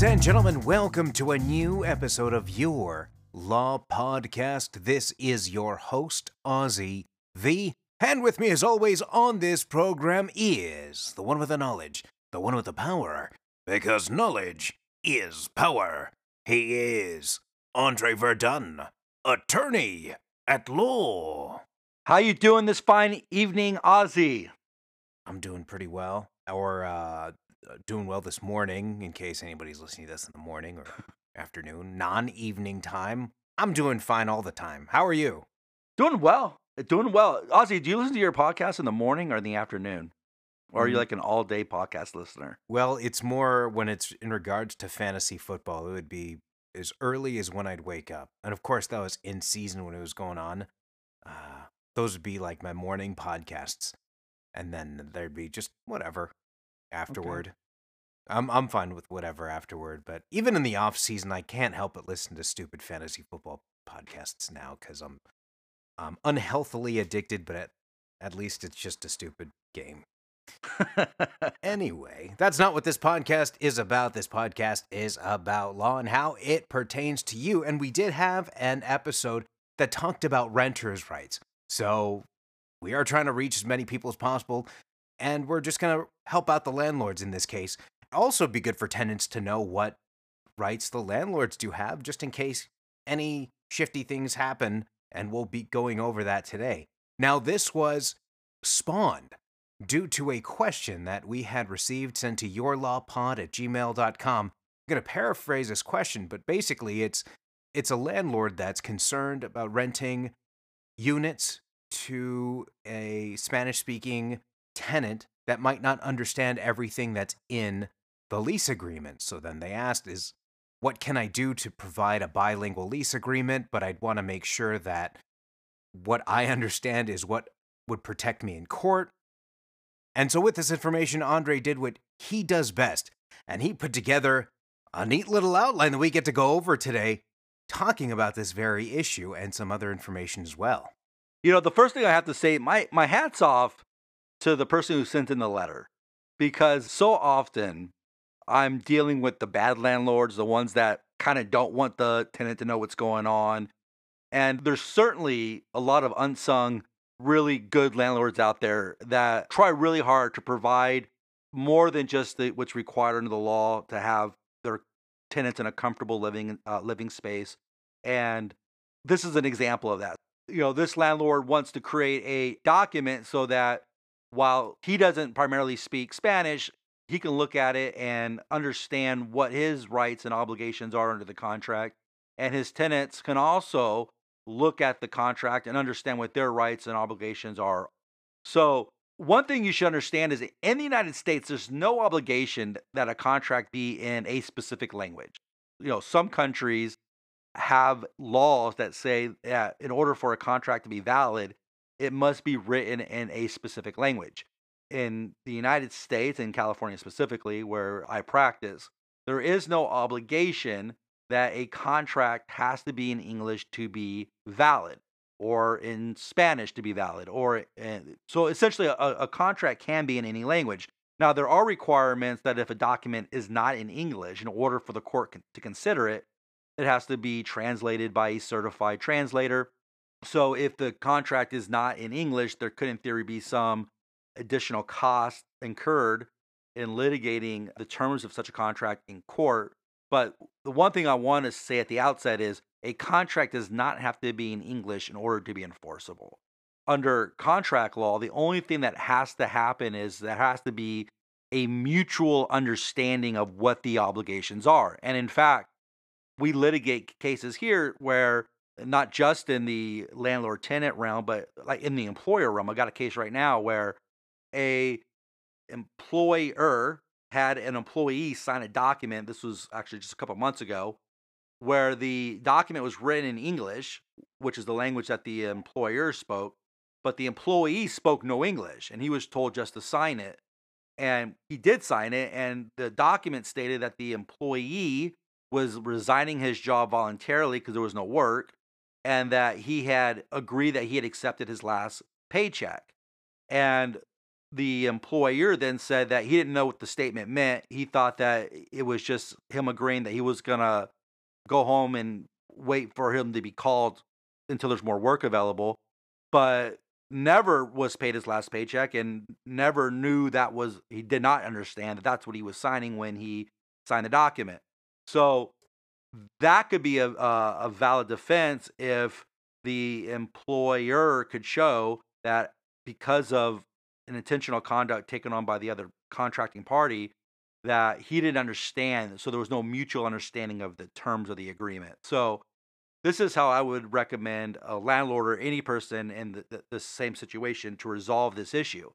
Ladies and gentlemen, welcome to a new episode of your Law Podcast. This is your host, Ozzy V. And with me, as always, on this program is the one with the knowledge, the one with the power, because knowledge is power. He is Andre Verdun, attorney at law. How you doing this fine evening, Ozzy? I'm doing pretty well, or uh, doing well this morning, in case anybody's listening to this in the morning or afternoon, non-evening time. I'm doing fine all the time. How are you? Doing well. Doing well. Ozzy, do you listen to your podcast in the morning or in the afternoon? Or are you Mm. like an all day podcast listener? Well, it's more when it's in regards to fantasy football. It would be as early as when I'd wake up, and of course that was in season when it was going on. Uh, those would be like my morning podcasts, and then there'd be just whatever afterward. I'm I'm fine with whatever afterward, but even in the off season, I can't help but listen to stupid fantasy football podcasts now because I'm I'm unhealthily addicted, but at at least it's just a stupid game. Anyway, that's not what this podcast is about. This podcast is about law and how it pertains to you. And we did have an episode that talked about renters' rights. So we are trying to reach as many people as possible. And we're just going to help out the landlords in this case. Also, be good for tenants to know what rights the landlords do have, just in case any shifty things happen. And we'll be going over that today. Now, this was spawned due to a question that we had received sent to yourlawpod at gmail.com. I'm going to paraphrase this question, but basically it's it's a landlord that's concerned about renting units to a Spanish speaking tenant that might not understand everything that's in the lease agreement. So then they asked is what can I do to provide a bilingual lease agreement, but I'd want to make sure that what I understand is what would protect me in court and so, with this information, Andre did what he does best, and he put together a neat little outline that we get to go over today, talking about this very issue and some other information as well. You know, the first thing I have to say, my, my hat's off to the person who sent in the letter because so often I'm dealing with the bad landlords, the ones that kind of don't want the tenant to know what's going on. And there's certainly a lot of unsung, really good landlords out there that try really hard to provide more than just the, what's required under the law to have their tenants in a comfortable living uh, living space. And this is an example of that. You know, this landlord wants to create a document so that while he doesn't primarily speak Spanish, he can look at it and understand what his rights and obligations are under the contract. And his tenants can also look at the contract and understand what their rights and obligations are. So, one thing you should understand is that in the United States, there's no obligation that a contract be in a specific language. You know, some countries have laws that say that in order for a contract to be valid, it must be written in a specific language. In the United States, in California specifically, where I practice, there is no obligation that a contract has to be in English to be valid or in Spanish to be valid. Or so essentially, a, a contract can be in any language. Now, there are requirements that if a document is not in English, in order for the court to consider it, it has to be translated by a certified translator. So, if the contract is not in English, there could, in theory, be some additional cost incurred in litigating the terms of such a contract in court. But the one thing I want to say at the outset is a contract does not have to be in English in order to be enforceable. Under contract law, the only thing that has to happen is there has to be a mutual understanding of what the obligations are. And in fact, we litigate cases here where not just in the landlord tenant realm, but like in the employer realm. I got a case right now where a employer had an employee sign a document. This was actually just a couple months ago, where the document was written in English, which is the language that the employer spoke, but the employee spoke no English, and he was told just to sign it. And he did sign it, and the document stated that the employee was resigning his job voluntarily because there was no work, and that he had agreed that he had accepted his last paycheck. And the employer then said that he didn't know what the statement meant. He thought that it was just him agreeing that he was going to go home and wait for him to be called until there's more work available, but never was paid his last paycheck and never knew that was, he did not understand that that's what he was signing when he signed the document. So that could be a, a, a valid defense if the employer could show that because of an intentional conduct taken on by the other contracting party that he didn't understand so there was no mutual understanding of the terms of the agreement. So this is how i would recommend a landlord or any person in the, the, the same situation to resolve this issue.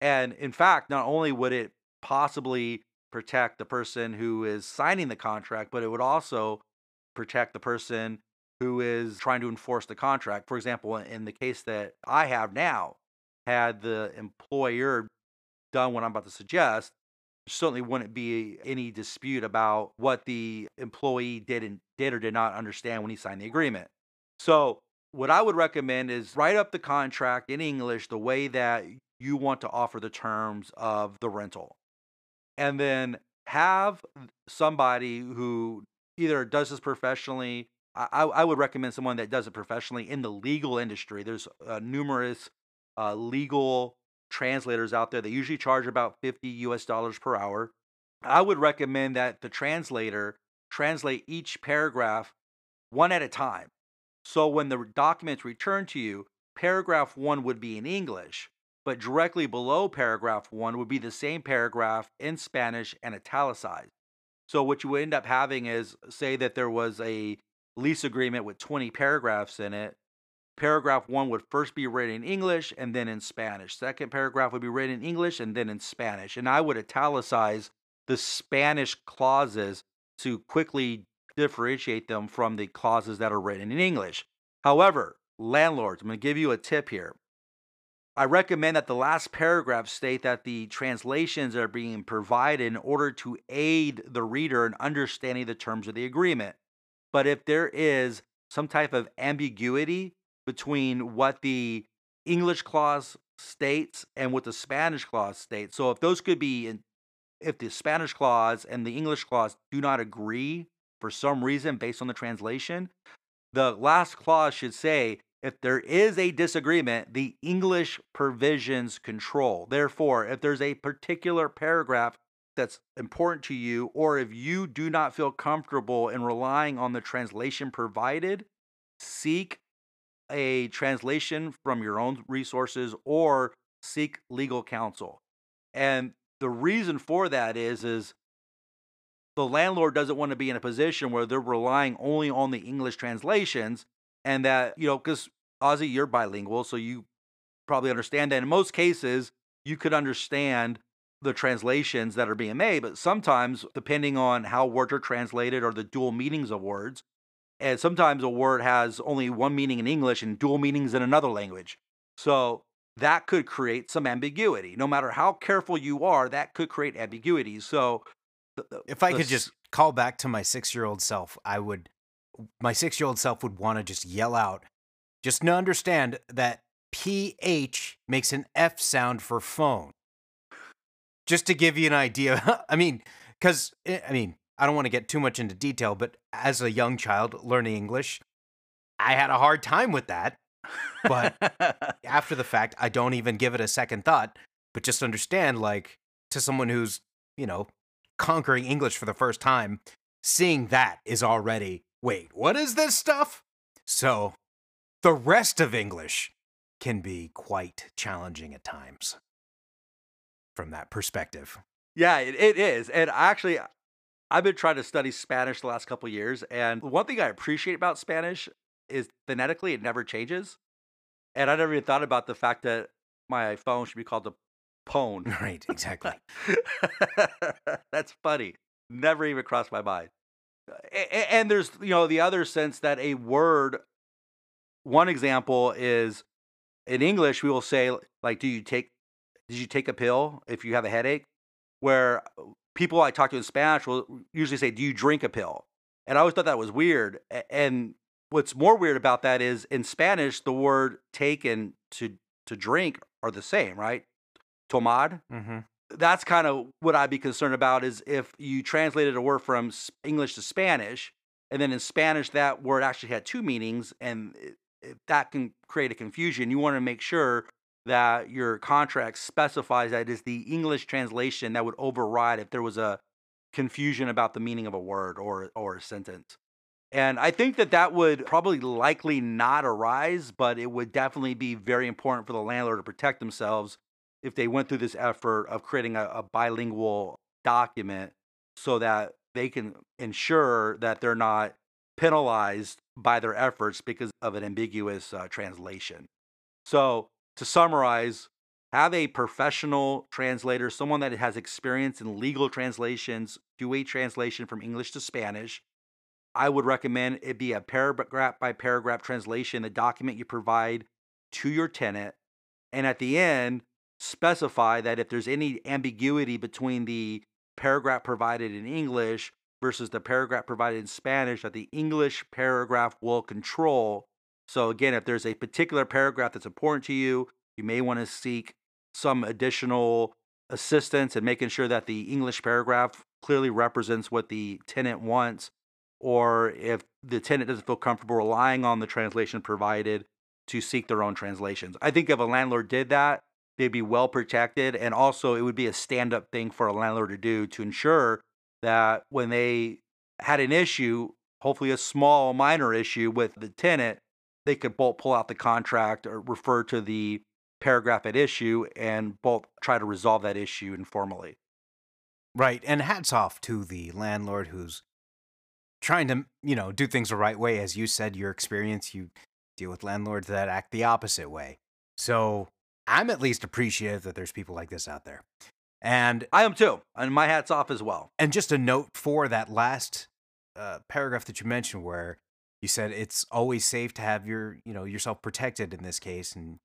And in fact not only would it possibly protect the person who is signing the contract but it would also protect the person who is trying to enforce the contract for example in the case that i have now had the employer done what I'm about to suggest, certainly wouldn't be any dispute about what the employee did and did or did not understand when he signed the agreement. So, what I would recommend is write up the contract in English the way that you want to offer the terms of the rental. And then have somebody who either does this professionally. I, I would recommend someone that does it professionally in the legal industry. There's uh, numerous uh, legal translators out there. They usually charge about 50 US dollars per hour. I would recommend that the translator translate each paragraph one at a time. So when the documents return to you, paragraph one would be in English, but directly below paragraph one would be the same paragraph in Spanish and italicized. So what you would end up having is say that there was a lease agreement with 20 paragraphs in it paragraph one would first be written in English and then in Spanish. Second paragraph would be written in English and then in Spanish. And I would italicize the Spanish clauses to quickly differentiate them from the clauses that are written in English. However, landlords, I'm going to give you a tip here. I recommend that the last paragraph state that the translations are being provided in order to aid the reader in understanding the terms of the agreement. But if there is some type of ambiguity between what the English clause states and what the Spanish clause states. So if those could be in, if the Spanish clause and the English clause do not agree for some reason based on the translation, the last clause should say if there is a disagreement, the English provisions control. Therefore, if there's a particular paragraph that's important to you, or if you do not feel comfortable in relying on the translation provided, seek a translation from your own resources or seek legal counsel. And the reason for that is is the landlord doesn't want to be in a position where they're relying only on the English translations and that, you know, cuz Ozzy you're bilingual so you probably understand that in most cases you could understand the translations that are being made, but sometimes depending on how words are translated or the dual meanings of words, and sometimes a word has only one meaning in English and dual meanings in another language. So that could create some ambiguity. No matter how careful you are, that could create ambiguity. So if I could just call back to my six year old self, I would, my six year old self would want to just yell out, just to understand that PH makes an F sound for phone. Just to give you an idea. I mean, because, eh, I mean, I don't want to get too much into detail, but as a young child learning English, I had a hard time with that. But after the fact, I don't even give it a second thought, but just understand like to someone who's, you know, conquering English for the first time, seeing that is already, wait, what is this stuff? So the rest of English can be quite challenging at times from that perspective. Yeah, it, it is. And actually, I've been trying to study Spanish the last couple years, and one thing I appreciate about Spanish is phonetically it never changes. And I never even thought about the fact that my phone should be called a pone. Right, exactly. That's funny. Never even crossed my mind. And there's, you know, the other sense that a word, one example is in English, we will say, like, do you take, did you take a pill if you have a headache? Where people I talk to in Spanish will usually say, "Do you drink a pill?" And I always thought that was weird. And what's more weird about that is in Spanish, the word "take" and "to to drink" are the same, right? tomad. Mm-hmm. That's kind of what I'd be concerned about is if you translated a word from English to Spanish, and then in Spanish that word actually had two meanings, and it, that can create a confusion. You want to make sure that your contract specifies that is the English translation that would override if there was a confusion about the meaning of a word or or a sentence. And I think that that would probably likely not arise, but it would definitely be very important for the landlord to protect themselves if they went through this effort of creating a, a bilingual document so that they can ensure that they're not penalized by their efforts because of an ambiguous uh, translation. So, to summarize, have a professional translator, someone that has experience in legal translations, do a translation from English to Spanish. I would recommend it be a paragraph by paragraph translation, the document you provide to your tenant. And at the end, specify that if there's any ambiguity between the paragraph provided in English versus the paragraph provided in Spanish, that the English paragraph will control. So, again, if there's a particular paragraph that's important to you, you may want to seek some additional assistance in making sure that the English paragraph clearly represents what the tenant wants, or if the tenant doesn't feel comfortable relying on the translation provided, to seek their own translations. I think if a landlord did that, they'd be well protected, and also it would be a stand up thing for a landlord to do to ensure that when they had an issue, hopefully a small, minor issue with the tenant, they could both pull out the contract or refer to the paragraph at issue and both try to resolve that issue informally. Right. And hats off to the landlord who's trying to, you know, do things the right way. As you said, your experience, you deal with landlords that act the opposite way. So I'm at least appreciative that there's people like this out there. And I am too. And my hat's off as well. and just a note for that last uh, paragraph that you mentioned where you said it's always safe to have your, you know, yourself protected in this case and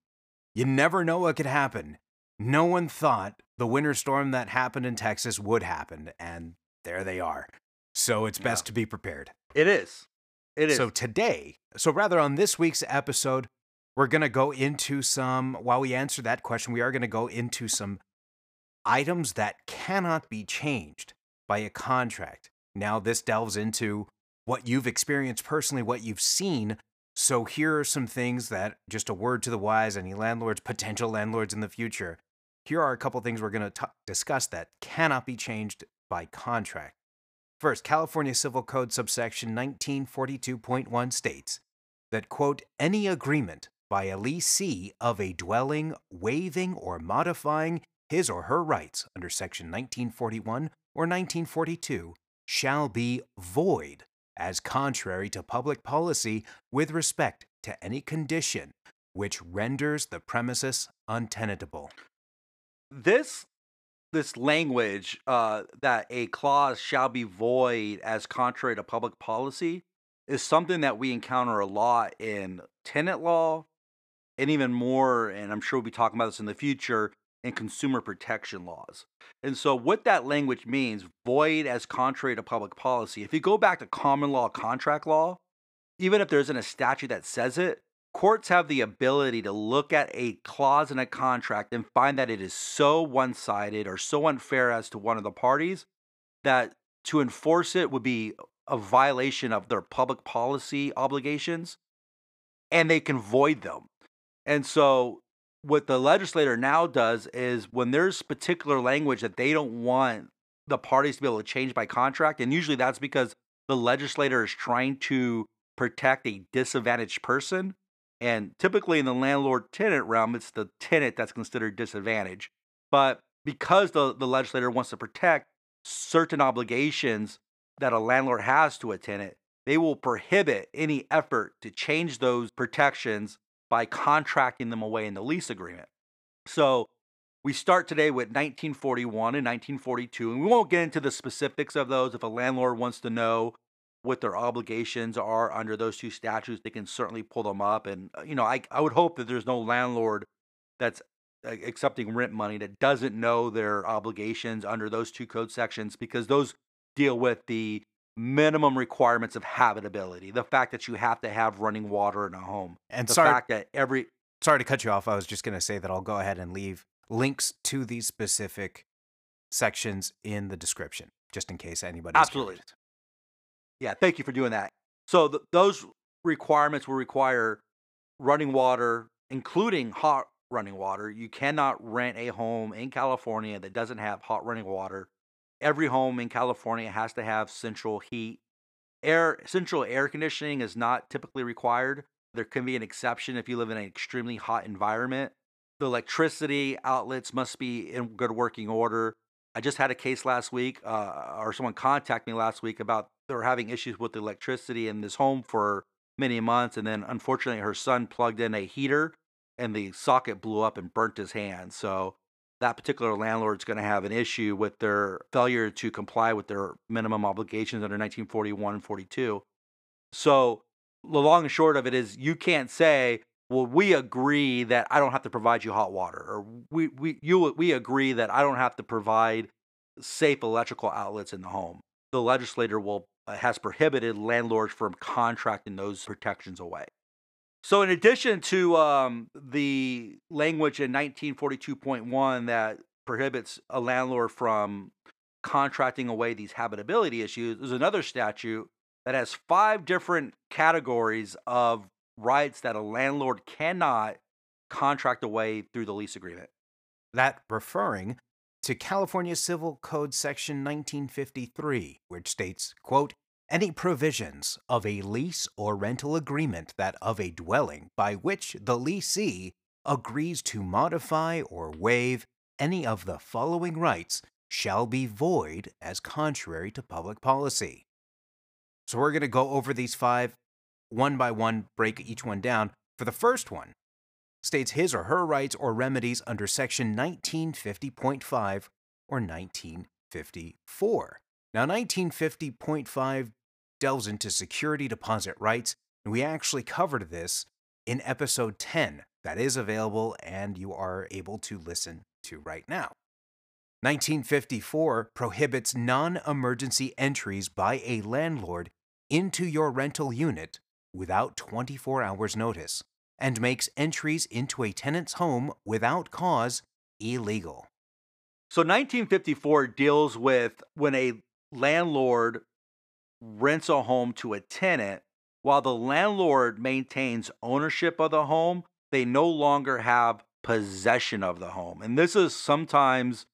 you never know what could happen. No one thought the winter storm that happened in Texas would happen and there they are. So it's best Yeah. to be prepared. It is. It is. So today, so rather on this week's episode, we're going to go into some, while we answer that question, we are going to go into some items that cannot be changed by a contract. Now, this delves into what you've experienced personally, what you've seen. So here are some things that, just a word to the wise, any landlords, potential landlords in the future. Here are a couple things we're going to discuss that cannot be changed by contract. First, California Civil Code subsection 1942.1 states that, quote, any agreement by a lessee of a dwelling waiving or modifying his or her rights under section 1941 or 1942 shall be void as contrary to public policy with respect to any condition which renders the premises untenable. this this language uh, that a clause shall be void as contrary to public policy is something that we encounter a lot in tenant law and even more and i'm sure we'll be talking about this in the future in consumer protection laws and so what that language means void as contrary to public policy if you go back to common law contract law even if there isn't a statute that says it courts have the ability to look at a clause in a contract and find that it is so one sided or so unfair as to one of the parties that to enforce it would be a violation of their public policy obligations and they can void them. And so, what the legislator now does is when there's particular language that they don't want the parties to be able to change by contract, and usually that's because the legislator is trying to protect a disadvantaged person and typically in the landlord tenant realm, it's the tenant that's considered disadvantaged. But because the, the legislator wants to protect certain obligations that a landlord has to a tenant, they will prohibit any effort to change those protections by contracting them away in the lease agreement. So we start today with 1941 and 1942, and we won't get into the specifics of those. If a landlord wants to know what their obligations are under those two statutes, they can certainly pull them up. And, uh, you know, I, I would hope that there's no landlord that's uh, accepting rent money that doesn't know their obligations under those two code sections because those deal with the minimum requirements of habitability. The fact that you have to have running water in a home. And The sorry, fact that every sorry to cut you off. I was just going to say that I'll go ahead and leave links to these specific sections in the description, just in case anybody. Absolutely. Yeah, thank you for doing that. So th- those requirements will require running water, including hot running water. You cannot rent a home in California that doesn't have hot running water. Every home in California has to have central heat. Air central air conditioning is not typically required. There can be an exception if you live in an extremely hot environment. The electricity outlets must be in good working order. I just had a case last week, uh, or someone contacted me last week about they were having issues with the electricity in this home for many months, and then unfortunately her son plugged in a heater, and the socket blew up and burnt his hand. So that particular landlord is going to have an issue with their failure to comply with their minimum obligations under 1941 and 42. So the long and short of it is you can't say, well, we agree that I don't have to provide you hot water, or we we you we agree that I don't have to provide safe electrical outlets in the home. The legislator will uh, has prohibited landlords from contracting those protections away. So, in addition to um, the language in 1942.1 that prohibits a landlord from contracting away these habitability issues, there's another statute that has five different categories of rights that a landlord cannot contract away through the lease agreement. That referring to California Civil Code section 1953, which states, quote, any provisions of a lease or rental agreement that of a dwelling by which the lessee agrees to modify or waive any of the following rights shall be void as contrary to public policy. So we're going to go over these five one by one, break each one down. For the first one, states his or her rights or remedies under section 1950.5 or 1954. Now, 1950.5 delves into security deposit rights, and we actually covered this in episode 10. That is available and you are able to listen to right now. 1954 prohibits non emergency entries by a landlord into your rental unit without 24 hours' notice and makes entries into a tenant's home without cause illegal. So 1954 deals with when a landlord rents a home to a tenant while the landlord maintains ownership of the home, they no longer have possession of the home. And this is sometimes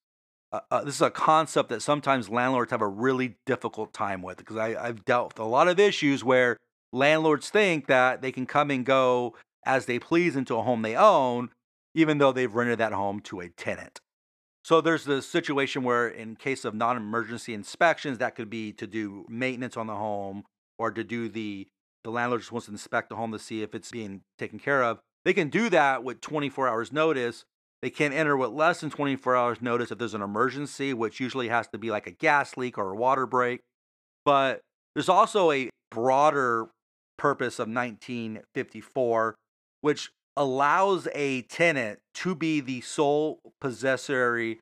uh, uh, this is a concept that sometimes landlords have a really difficult time with because I've dealt with a lot of issues where landlords think that they can come and go as they please into a home they own, even though they've rented that home to a tenant. So there's the situation where, in case of non-emergency inspections, that could be to do maintenance on the home or to do the the landlord just wants to inspect the home to see if it's being taken care of. They can do that with 24 hours notice. They can't enter with less than 24 hours notice if there's an emergency, which usually has to be like a gas leak or a water break. But there's also a broader purpose of 1954, which allows a tenant to be the sole possessor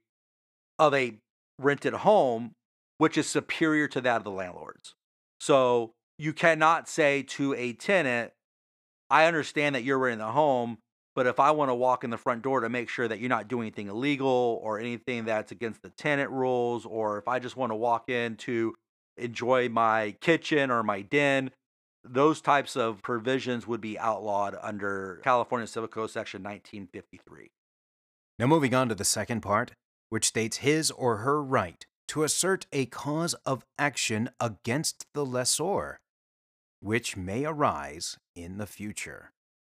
of a rented home, which is superior to that of the landlords. So you cannot say to a tenant, I understand that you're renting the home, but if I want to walk in the front door to make sure that you're not doing anything illegal or anything that's against the tenant rules, or if I just want to walk in to enjoy my kitchen or my den, those types of provisions would be outlawed under California Civil Code Section 1953. Now, moving on to the second part, which states his or her right to assert a cause of action against the lessor, which may arise in the future.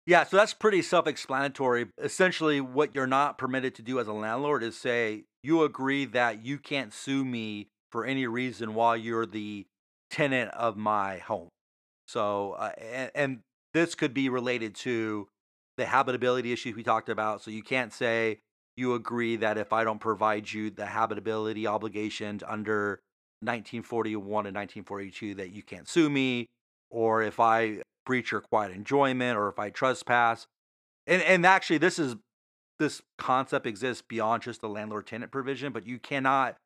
Yeah, so that's pretty self explanatory. Essentially, what you're not permitted to do as a landlord is say, you agree that you can't sue me for any reason while you're the tenant of my home. So, uh, and, and this could be related to the habitability issues we talked about. So you can't say you agree that if I don't provide you the habitability obligations under 1941 and 1942 that you can't sue me, or if I breach your quiet enjoyment, or if I trespass. And and actually, this is this concept exists beyond just the landlord tenant provision, but you cannot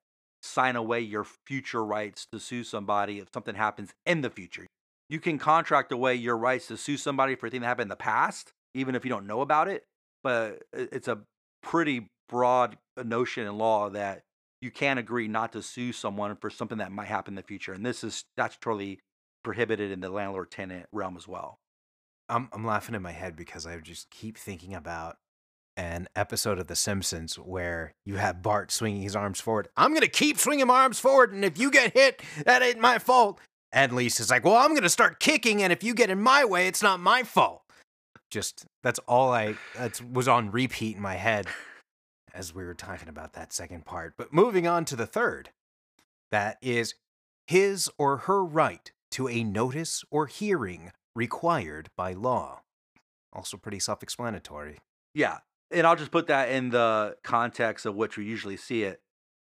sign away your future rights to sue somebody if something happens in the future you can contract away your rights to sue somebody for a thing that happened in the past, even if you don't know about it. But it's a pretty broad uh, notion in law that you can agree not to sue someone for something that might happen in the future. And this is statutorily prohibited in the landlord tenant realm as well. I'm I'm laughing in my head because I just keep thinking about an episode of The Simpsons where you have Bart swinging his arms forward. I'm gonna keep swinging my arms forward, and if you get hit, that ain't my fault. And Lisa's like, "Well, I'm gonna start kicking, and if you get in my way, it's not my fault." Just that's all I that was on repeat in my head as we were talking about that second part. But moving on to the third, that is his or her right to a notice or hearing required by law. Also, pretty self explanatory. Yeah. And I'll just put that in the context of which we usually see it.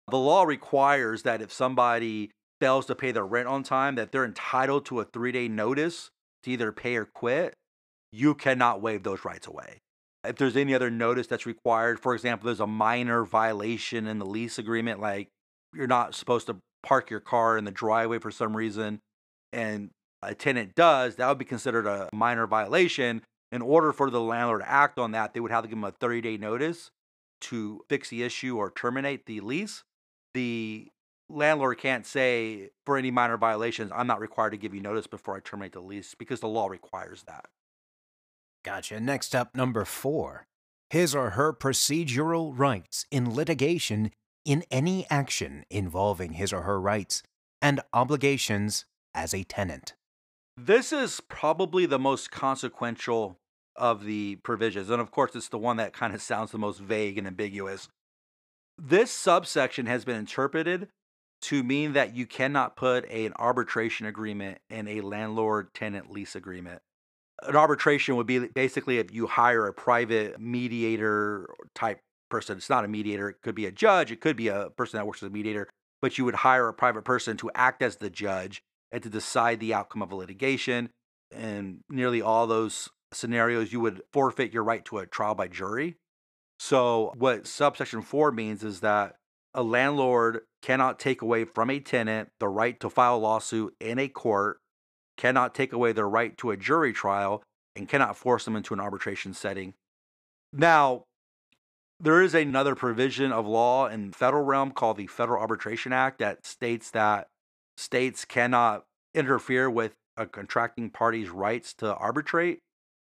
The law requires that if somebody fails to pay their rent on time, that they're entitled to a three day notice to either pay or quit. You cannot waive those rights away. If there's any other notice that's required, for example, there's a minor violation in the lease agreement, like you're not supposed to park your car in the driveway for some reason, and a tenant does, that would be considered a minor violation. In order for the landlord to act on that, they would have to give them a 30 day notice to fix the issue or terminate the lease. The landlord can't say for any minor violations, I'm not required to give you notice before I terminate the lease because the law requires that. Gotcha. Next up, number four his or her procedural rights in litigation in any action involving his or her rights and obligations as a tenant. This is probably the most consequential of the provisions. And of course, it's the one that kind of sounds the most vague and ambiguous. This subsection has been interpreted to mean that you cannot put a, an arbitration agreement in a landlord tenant lease agreement. An arbitration would be basically if you hire a private mediator type person. It's not a mediator, it could be a judge, it could be a person that works as a mediator, but you would hire a private person to act as the judge and to decide the outcome of a litigation. And nearly all those scenarios, you would forfeit your right to a trial by jury. So, what subsection four means is that a landlord cannot take away from a tenant the right to file a lawsuit in a court, cannot take away their right to a jury trial, and cannot force them into an arbitration setting. Now, there is another provision of law in federal realm called the Federal Arbitration Act that states that states cannot interfere with a contracting party's rights to arbitrate.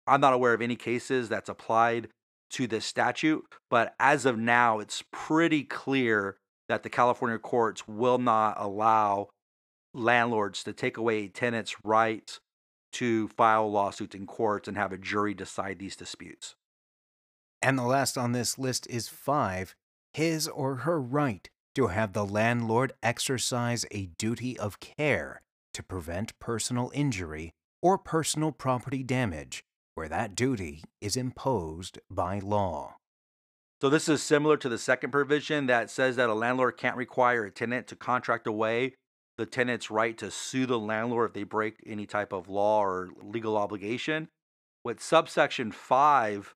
I'm not aware of any cases that's applied to this statute, but as of now, it's pretty clear that the California courts will not allow landlords to take away tenant's right to file lawsuits in courts and have a jury decide these disputes. And the last on this list is five his or her right to have the landlord exercise a duty of care to prevent personal injury or personal property damage where that duty is imposed by law. So, this is similar to the second provision that says that a landlord can't require a tenant to contract away the tenant's right to sue the landlord if they break any type of law or legal obligation. What subsection 5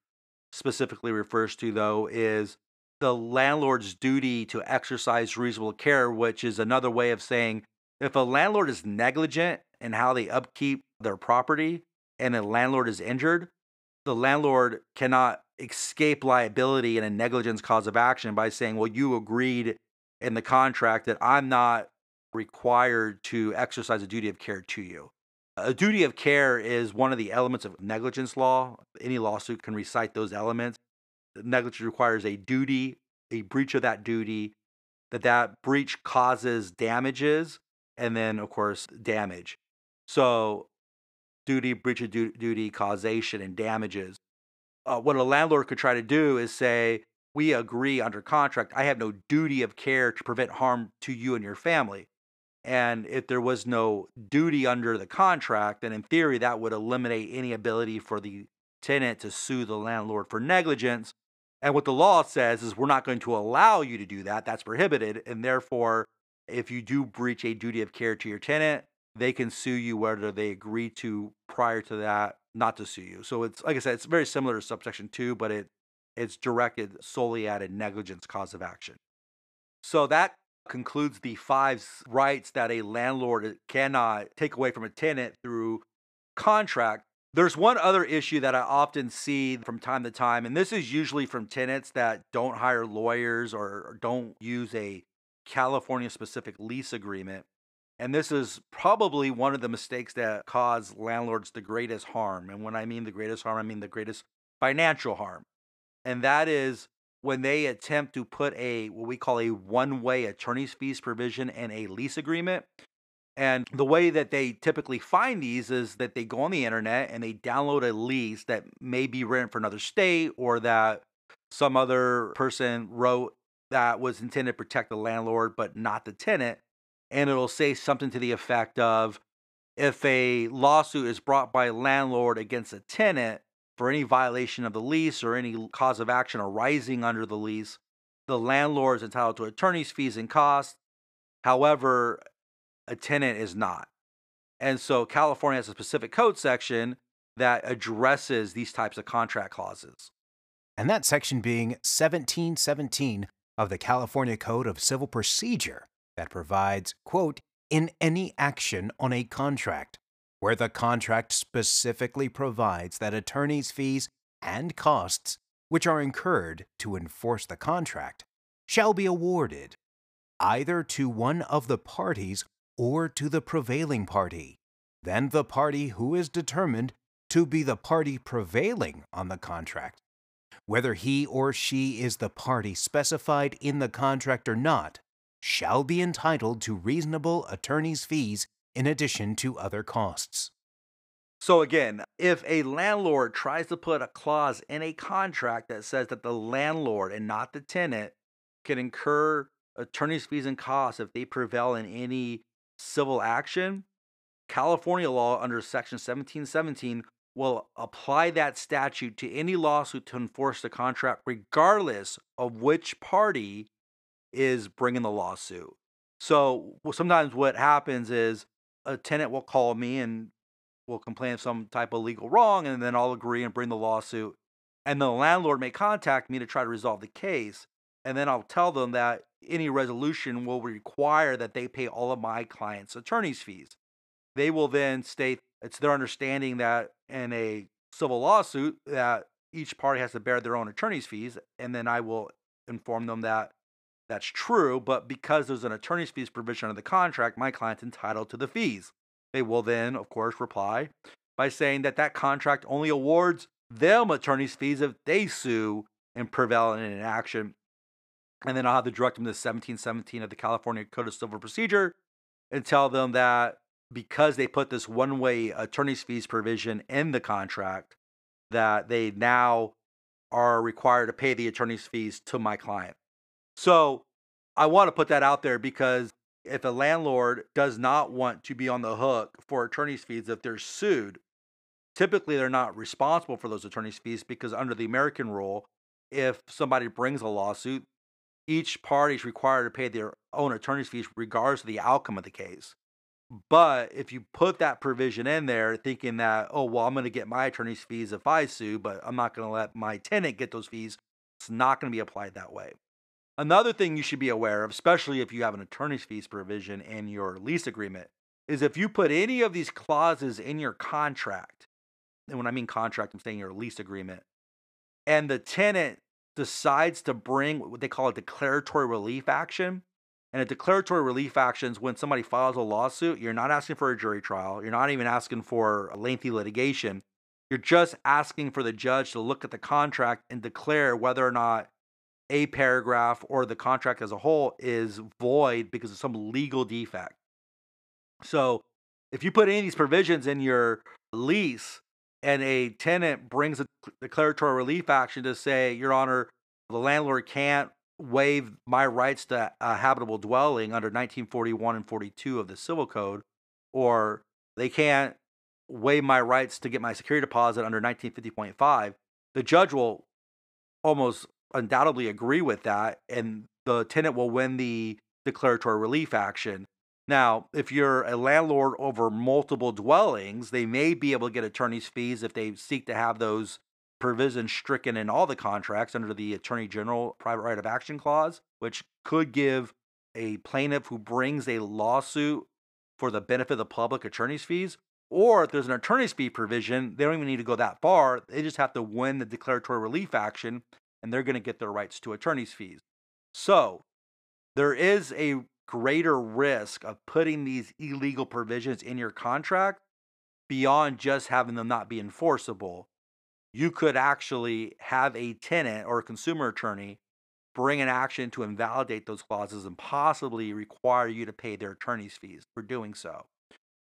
specifically refers to, though, is the landlord's duty to exercise reasonable care, which is another way of saying if a landlord is negligent in how they upkeep their property and a landlord is injured, the landlord cannot escape liability in a negligence cause of action by saying, well, you agreed in the contract that I'm not required to exercise a duty of care to you. A duty of care is one of the elements of negligence law. Any lawsuit can recite those elements negligence requires a duty, a breach of that duty, that that breach causes damages, and then of course damage. So duty, breach of du- duty, causation, and damages. Uh, what a landlord could try to do is say, we agree under contract, I have no duty of care to prevent harm to you and your family. And if there was no duty under the contract, then in theory, that would eliminate any ability for the tenant to sue the landlord for negligence and what the law says is we're not going to allow you to do that. That's prohibited. And therefore, if you do breach a duty of care to your tenant, they can sue you whether they agree to prior to that not to sue you. So it's like I said, it's very similar to subsection two, but it it's directed solely at a negligence cause of action. So that concludes the five rights that a landlord cannot take away from a tenant through contract. There's one other issue that I often see from time to time, and this is usually from tenants that don't hire lawyers or don't use a California specific lease agreement. And this is probably one of the mistakes that cause landlords the greatest harm. And when I mean the greatest harm, I mean the greatest financial harm. And that is when they attempt to put a what we call a one-way attorney's fees provision in a lease agreement. And the way that they typically find these is that they go on the internet and they download a lease that may be written for another state or that some other person wrote that was intended to protect the landlord but not the tenant. And it'll say something to the effect of if a lawsuit is brought by a landlord against a tenant, for any violation of the lease or any cause of action arising under the lease, the landlord is entitled to attorney's fees and costs. However, a tenant is not. And so California has a specific code section that addresses these types of contract clauses. And that section being 1717 of the California Code of Civil Procedure that provides, quote, in any action on a contract where the contract specifically provides that attorney's fees and costs which are incurred to enforce the contract shall be awarded either to one of the parties or to the prevailing party, then the party who is determined to be the party prevailing on the contract, whether he or she is the party specified in the contract or not, shall be entitled to reasonable attorney's fees in addition to other costs. So, again, if a landlord tries to put a clause in a contract that says that the landlord and not the tenant can incur attorney's fees and costs if they prevail in any civil action, California law under Section 1717 will apply that statute to any lawsuit to enforce the contract, regardless of which party is bringing the lawsuit. So sometimes what happens is a tenant will call me and will complain of some type of legal wrong, and then I'll agree and bring the lawsuit. And the landlord may contact me to try to resolve the case. And then I'll tell them that any resolution will require that they pay all of my client's attorney's fees. They will then state it's their understanding that in a civil lawsuit that each party has to bear their own attorney's fees, and then I will inform them that that's true, but because there's an attorney's fees provision under the contract, my client's entitled to the fees. They will then, of course, reply by saying that that contract only awards them attorney's fees if they sue and prevail in an action. And then I'll have to direct them to 1717 of the California Code of Civil Procedure and tell them that because they put this one way attorney's fees provision in the contract, that they now are required to pay the attorney's fees to my client. So I want to put that out there because if a landlord does not want to be on the hook for attorney's fees if they're sued, typically they're not responsible for those attorney's fees because under the American rule, if somebody brings a lawsuit, each party is required to pay their own attorney's fees regardless of the outcome of the case. But if you put that provision in there thinking that, oh, well, I'm going to get my attorney's fees if I sue, but I'm not going to let my tenant get those fees, it's not going to be applied that way. Another thing you should be aware of, especially if you have an attorney's fees provision in your lease agreement, is if you put any of these clauses in your contract, and when I mean contract, I'm saying your lease agreement, and the tenant decides to bring what they call a declaratory relief action. And a declaratory relief action is when somebody files a lawsuit, you're not asking for a jury trial, you're not even asking for a lengthy litigation. You're just asking for the judge to look at the contract and declare whether or not a paragraph or the contract as a whole is void because of some legal defect. So, if you put any of these provisions in your lease and a tenant brings a declaratory relief action to say, Your Honor, the landlord can't waive my rights to a habitable dwelling under 1941 and 42 of the Civil Code, or they can't waive my rights to get my security deposit under 1950.5, the judge will almost undoubtedly agree with that, and the tenant will win the declaratory relief action. Now, if you're a landlord over multiple dwellings, they may be able to get attorney's fees if they seek to have those provisions stricken in all the contracts under the Attorney General Private Right of Action Clause, which could give a plaintiff who brings a lawsuit for the benefit of the public attorney's fees. Or if there's an attorney's fee provision, they don't even need to go that far. They just have to win the declaratory relief action and they're going to get their rights to attorney's fees. So there is a greater risk of putting these illegal provisions in your contract beyond just having them not be enforceable. You could actually have a tenant or a consumer attorney bring an action to invalidate those clauses and possibly require you to pay their attorney's fees for doing so.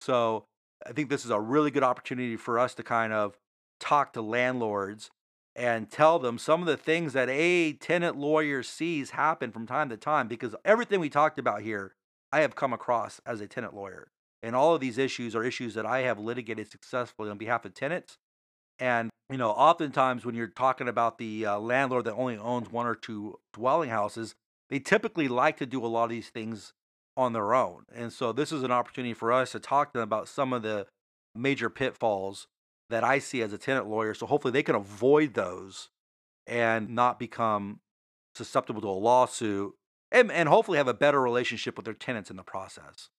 So I think this is a really good opportunity for us to kind of talk to landlords and tell them some of the things that a tenant lawyer sees happen from time to time because everything we talked about here I have come across as a tenant lawyer. And all of these issues are issues that I have litigated successfully on behalf of tenants. And you know, oftentimes when you're talking about the uh, landlord that only owns one or two dwelling houses, they typically like to do a lot of these things on their own. And so this is an opportunity for us to talk to them about some of the major pitfalls that I see as a tenant lawyer. So hopefully they can avoid those and not become susceptible to a lawsuit and, and hopefully have a better relationship with their tenants in the process.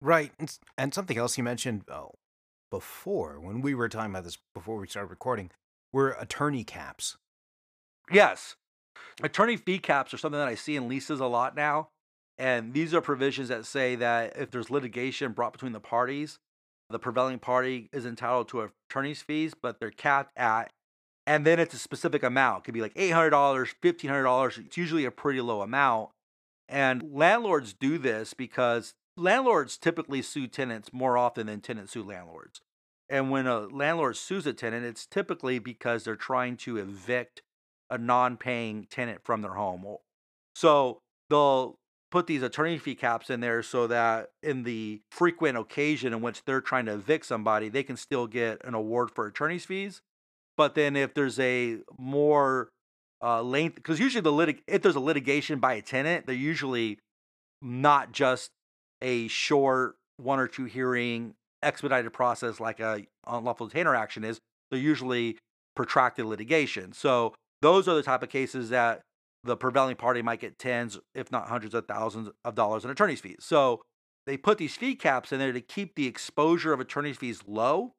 Right. And, something else you mentioned oh, before when we were talking about this before we started recording were attorney caps. Yes. Attorney fee caps are something that I see in leases a lot now. And these are provisions that say that if there's litigation brought between the parties, the prevailing party is entitled to attorney's fees, but they're capped at, and then it's a specific amount. It could be like $800, $1,500. It's usually a pretty low amount. And landlords do this because landlords typically sue tenants more often than tenants sue landlords. And when a landlord sues a tenant, it's typically because they're trying to evict a non paying tenant from their home. So they'll put these attorney fee caps in there so that in the frequent occasion in which they're trying to evict somebody, they can still get an award for attorney's fees. But then if there's a more uh, length, because usually the litig- if there's a litigation by a tenant, they're usually not just a short one or two hearing expedited process like a unlawful detainer action is. They're usually protracted litigation. So those are the type of cases that the prevailing party might get tens, if not hundreds of thousands of dollars in attorney's fees. So they put these fee caps in there to keep the exposure of attorney's fees low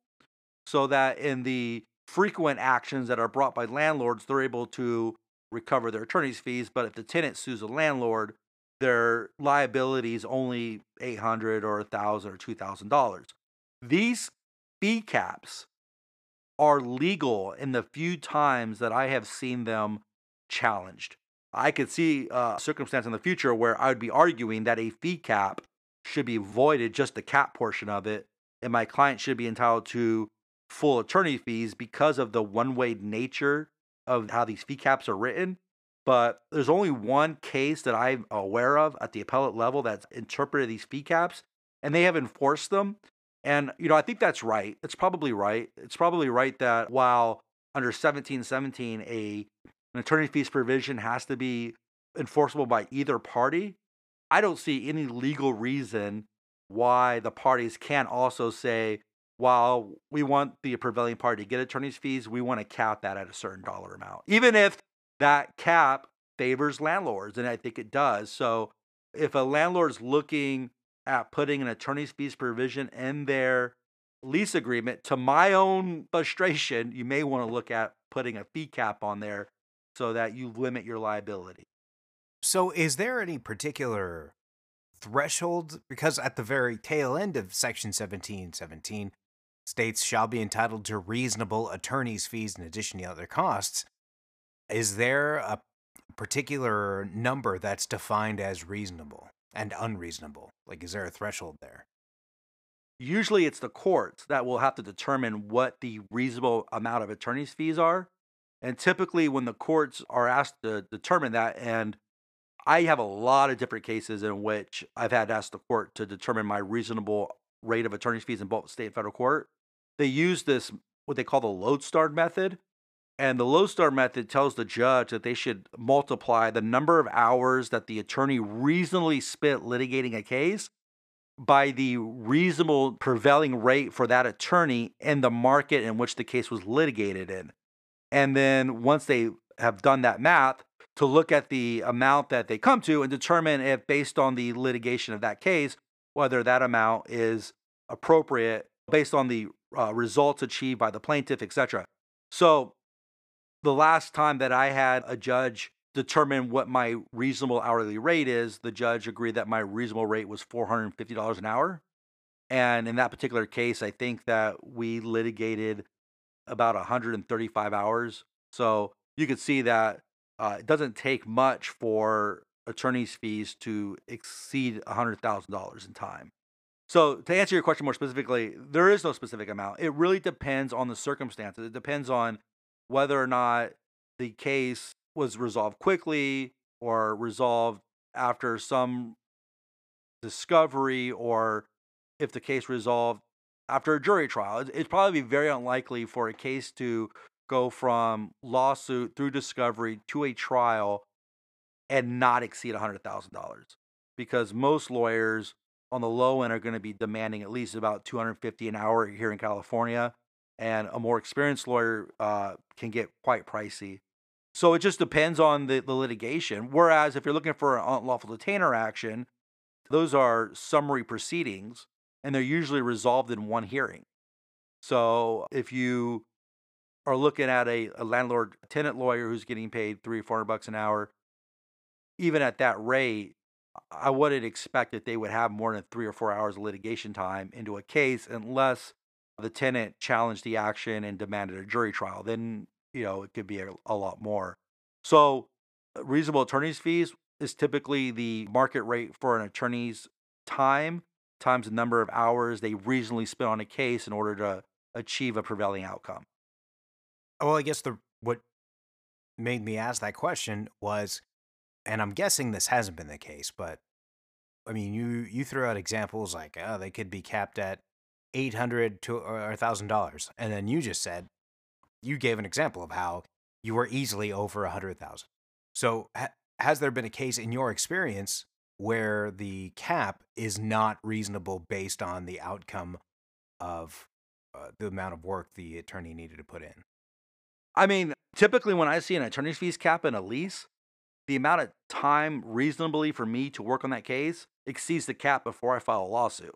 so that in the frequent actions that are brought by landlords, they're able to recover their attorney's fees. But if the tenant sues a landlord, their liability is only 800 or 1000 or $2,000. These fee caps are legal in the few times that I have seen them challenged. I could see a circumstance in the future where I would be arguing that a fee cap should be voided, just the cap portion of it, and my client should be entitled to full attorney fees because of the one way nature of how these fee caps are written. But there's only one case that I'm aware of at the appellate level that's interpreted these fee caps, and they have enforced them. And, you know, I think that's right. It's probably right. It's probably right that while under 1717, a an attorney fees provision has to be enforceable by either party, I don't see any legal reason why the parties can't also say, while we want the prevailing party to get attorney's fees, we want to cap that at a certain dollar amount, even if that cap favors landlords. And I think it does. So if a landlord's looking at putting an attorney's fees provision in their lease agreement, to my own frustration, you may want to look at putting a fee cap on there so that you limit your liability. So, is there any particular threshold? Because at the very tail end of Section 1717, states shall be entitled to reasonable attorney's fees in addition to other costs. Is there a particular number that's defined as reasonable and unreasonable? Like, is there a threshold there? Usually it's the courts that will have to determine what the reasonable amount of attorney's fees are. And typically, when the courts are asked to determine that, and I have a lot of different cases in which I've had to ask the court to determine my reasonable rate of attorney's fees in both state and federal court, they use this, what they call the lodestar method. And the lodestar method tells the judge that they should multiply the number of hours that the attorney reasonably spent litigating a case by the reasonable prevailing rate for that attorney in the market in which the case was litigated in. And then once they have done that math, to look at the amount that they come to and determine if, based on the litigation of that case, whether that amount is appropriate based on the uh, results achieved by the plaintiff, etc. So the last time that I had a judge determine what my reasonable hourly rate is, the judge agreed that my reasonable rate was $450 an hour. And in that particular case, I think that we litigated about 135 hours. So you could see that uh, it doesn't take much for attorney's fees to exceed $100,000 in time. So, to answer your question more specifically, there is no specific amount. It really depends on the circumstances. It depends on whether or not the case was resolved quickly or resolved after some discovery or if the case resolved after a jury trial. It'd probably very unlikely for a case to go from lawsuit through discovery to a trial and not exceed $100,000 because most lawyers on the low end are going to be demanding at least about 250 an hour here in California and a more experienced lawyer uh, can get quite pricey. So it just depends on the, the litigation. Whereas if you're looking for an unlawful detainer action, those are summary proceedings and they're usually resolved in one hearing. So if you are looking at a, a landlord tenant lawyer who's getting paid three or four hundred bucks an hour, even at that rate, I wouldn't expect that they would have more than three or four hours of litigation time into a case unless the tenant challenged the action and demanded a jury trial. Then, you know, it could be a, a lot more. So, uh, reasonable attorney's fees is typically the market rate for an attorney's time times the number of hours they reasonably spend on a case in order to achieve a prevailing outcome. Well, I guess the what made me ask that question was, and I'm guessing this hasn't been the case, but I mean, you you threw out examples like, oh, they could be capped at eight hundred to or thousand dollars, and then you just said you gave an example of how you were easily over a hundred thousand. So, ha- has there been a case in your experience where the cap is not reasonable based on the outcome of uh, the amount of work the attorney needed to put in? I mean, typically when I see an attorney's fees cap in a lease, the amount of time reasonably for me to work on that case exceeds the cap before I file a lawsuit.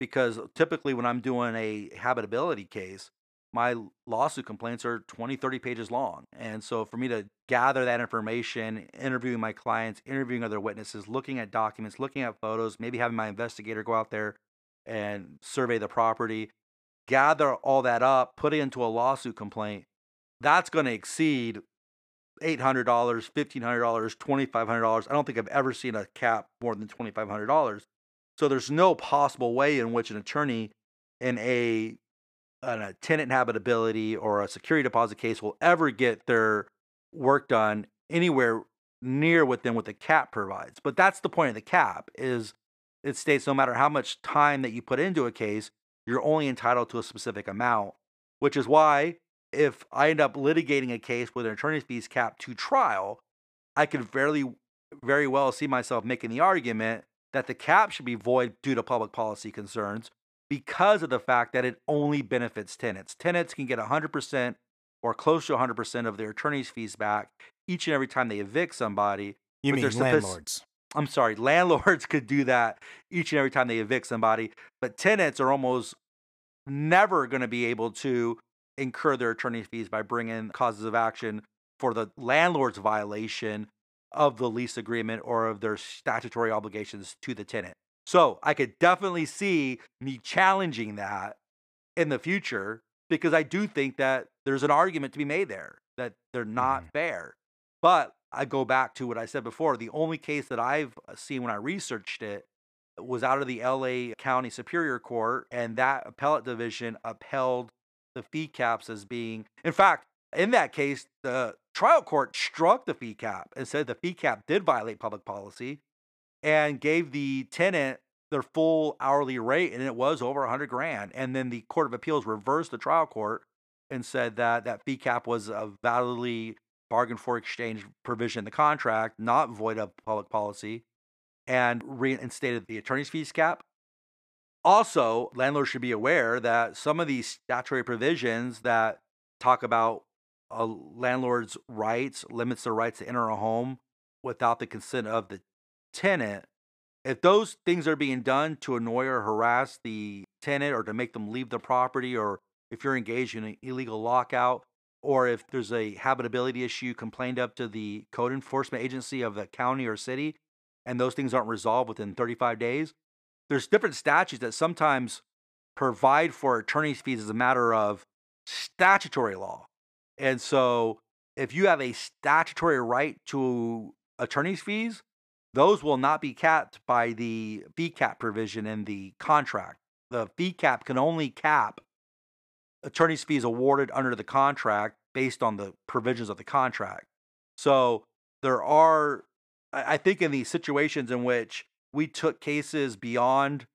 Because typically when I'm doing a habitability case, my lawsuit complaints are 20, 30 pages long. And so for me to gather that information, interviewing my clients, interviewing other witnesses, looking at documents, looking at photos, maybe having my investigator go out there and survey the property, gather all that up, put it into a lawsuit complaint, that's going to exceed $800, $1,500, $2,500. I don't think I've ever seen a cap more than $2,500. So there's no possible way in which an attorney in a, a uh, tenant habitability or a security deposit case will ever get their work done anywhere near within what the cap provides. But that's the point of the cap is it states no matter how much time that you put into a case, you're only entitled to a specific amount, which is why if I end up litigating a case with an attorney's fees cap to trial, I could very, very well see myself making the argument that the cap should be void due to public policy concerns because of the fact that it only benefits tenants. Tenants can get 100% or close to 100% of their attorney's fees back each and every time they evict somebody. You mean landlords? I'm sorry, landlords could do that each and every time they evict somebody, but tenants are almost never going to be able to incur their attorney fees by bringing causes of action for the landlord's violation of the lease agreement or of their statutory obligations to the tenant. So I could definitely see me challenging that in the future because I do think that there's an argument to be made there that they're not mm-hmm. fair. But I go back to what I said before. The only case that I've uh, seen when I researched it was out of the LA County Superior Court, and that appellate division upheld the fee caps as being, in fact, in that case, the trial court struck the fee cap and said the fee cap did violate public policy and gave the tenant their full hourly rate, and it was over 100 grand. And then the Court of Appeals reversed the trial court and said that that fee cap was a validly bargained for exchange provision in the contract, not void of public policy, and reinstated the attorney's fees cap. Also, landlords should be aware that some of these statutory provisions that talk about a landlord's rights, limits their rights to enter a home without the consent of the tenant, if those things are being done to annoy or harass the tenant or to make them leave the property, or if you're engaged in an illegal lockout, or if there's a habitability issue complained up to the code enforcement agency of the county or city, and those things aren't resolved within 35 days, there's different statutes that sometimes provide for attorney's fees as a matter of statutory law. And so if you have a statutory right to attorney's fees, those will not be capped by the fee cap provision in the contract. The fee cap can only cap attorney's fees awarded under the contract based on the provisions of the contract. So there are, I think, in these situations in which we took cases beyond,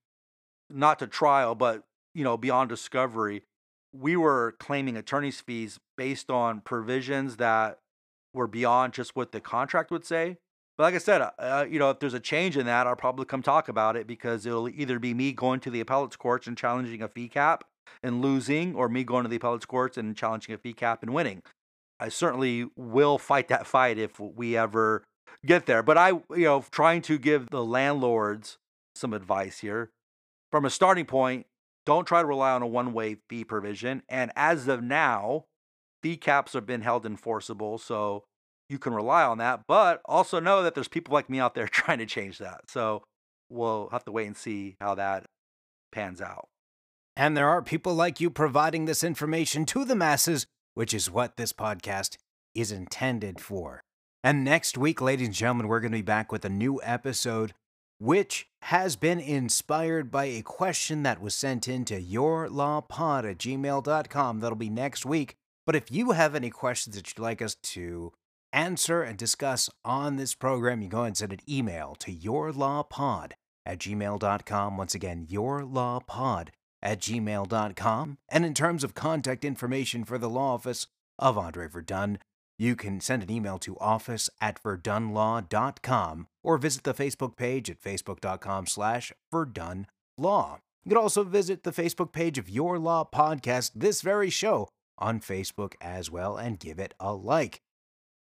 not to trial, but you know, beyond discovery, we were claiming attorney's fees based on provisions that were beyond just what the contract would say. But like I said, uh, you know, if there's a change in that, I'll probably come talk about it because it'll either be me going to the appellate's courts and challenging a fee cap and losing, or me going to the appellate's courts and challenging a fee cap and winning. I certainly will fight that fight if we ever get there. But I, you know, trying to give the landlords some advice here. From a starting point, don't try to rely on a one way fee provision. And as of now, fee caps have been held enforceable. So you can rely on that. But also know that there's people like me out there trying to change that. So we'll have to wait and see how that pans out. And there are people like you providing this information to the masses, which is what this podcast is intended for. And next week, ladies and gentlemen, we're going to be back with a new episode, which has been inspired by a question that was sent in to yourlawpod at gmail.com. That'll be next week. But if you have any questions that you'd like us to answer and discuss on this program, you go and send an email to yourlawpod at gmail.com. Once again, yourlawpod at gmail.com. And in terms of contact information for the law office of Andre Verdun, you can send an email to office at verdunlaw.com or visit the Facebook page at facebook.com slash verdunlaw. You can also visit the Facebook page of Your Law Podcast, this very show, on Facebook as well, and give it a like.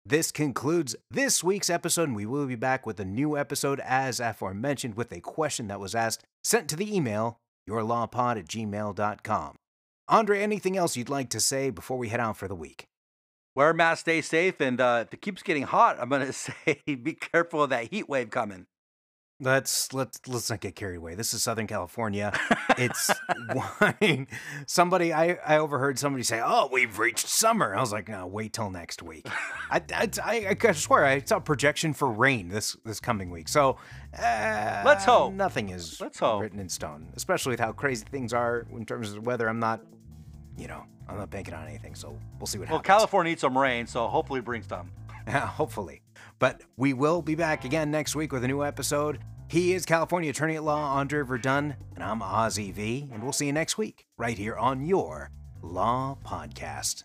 This concludes this week's episode, and we will be back with a new episode, as aforementioned, with a question that was asked, sent to the email, yourlawpod at gmail.com. Andre, anything else you'd like to say before we head out for the week? Wear a mask, stay safe, and uh, if it keeps getting hot, I'm going to say be careful of that heat wave coming. Let's let's let's not get carried away. This is Southern California. It's wine. Somebody I, I overheard somebody say, "Oh, we've reached summer." I was like, "No, wait till next week." I, I, I, I swear I saw a projection for rain this this coming week. So uh, let's hope nothing is let's hope. written in stone, especially with how crazy things are in terms of the weather. I'm not, you know, I'm not banking on anything. So we'll see what well, happens. Well, California needs some rain, so hopefully it brings some. hopefully. But we will be back again next week with a new episode. He is California Attorney at Law Andre Verdun, and I'm Ozzy V, and we'll see you next week right here on your Law Podcast.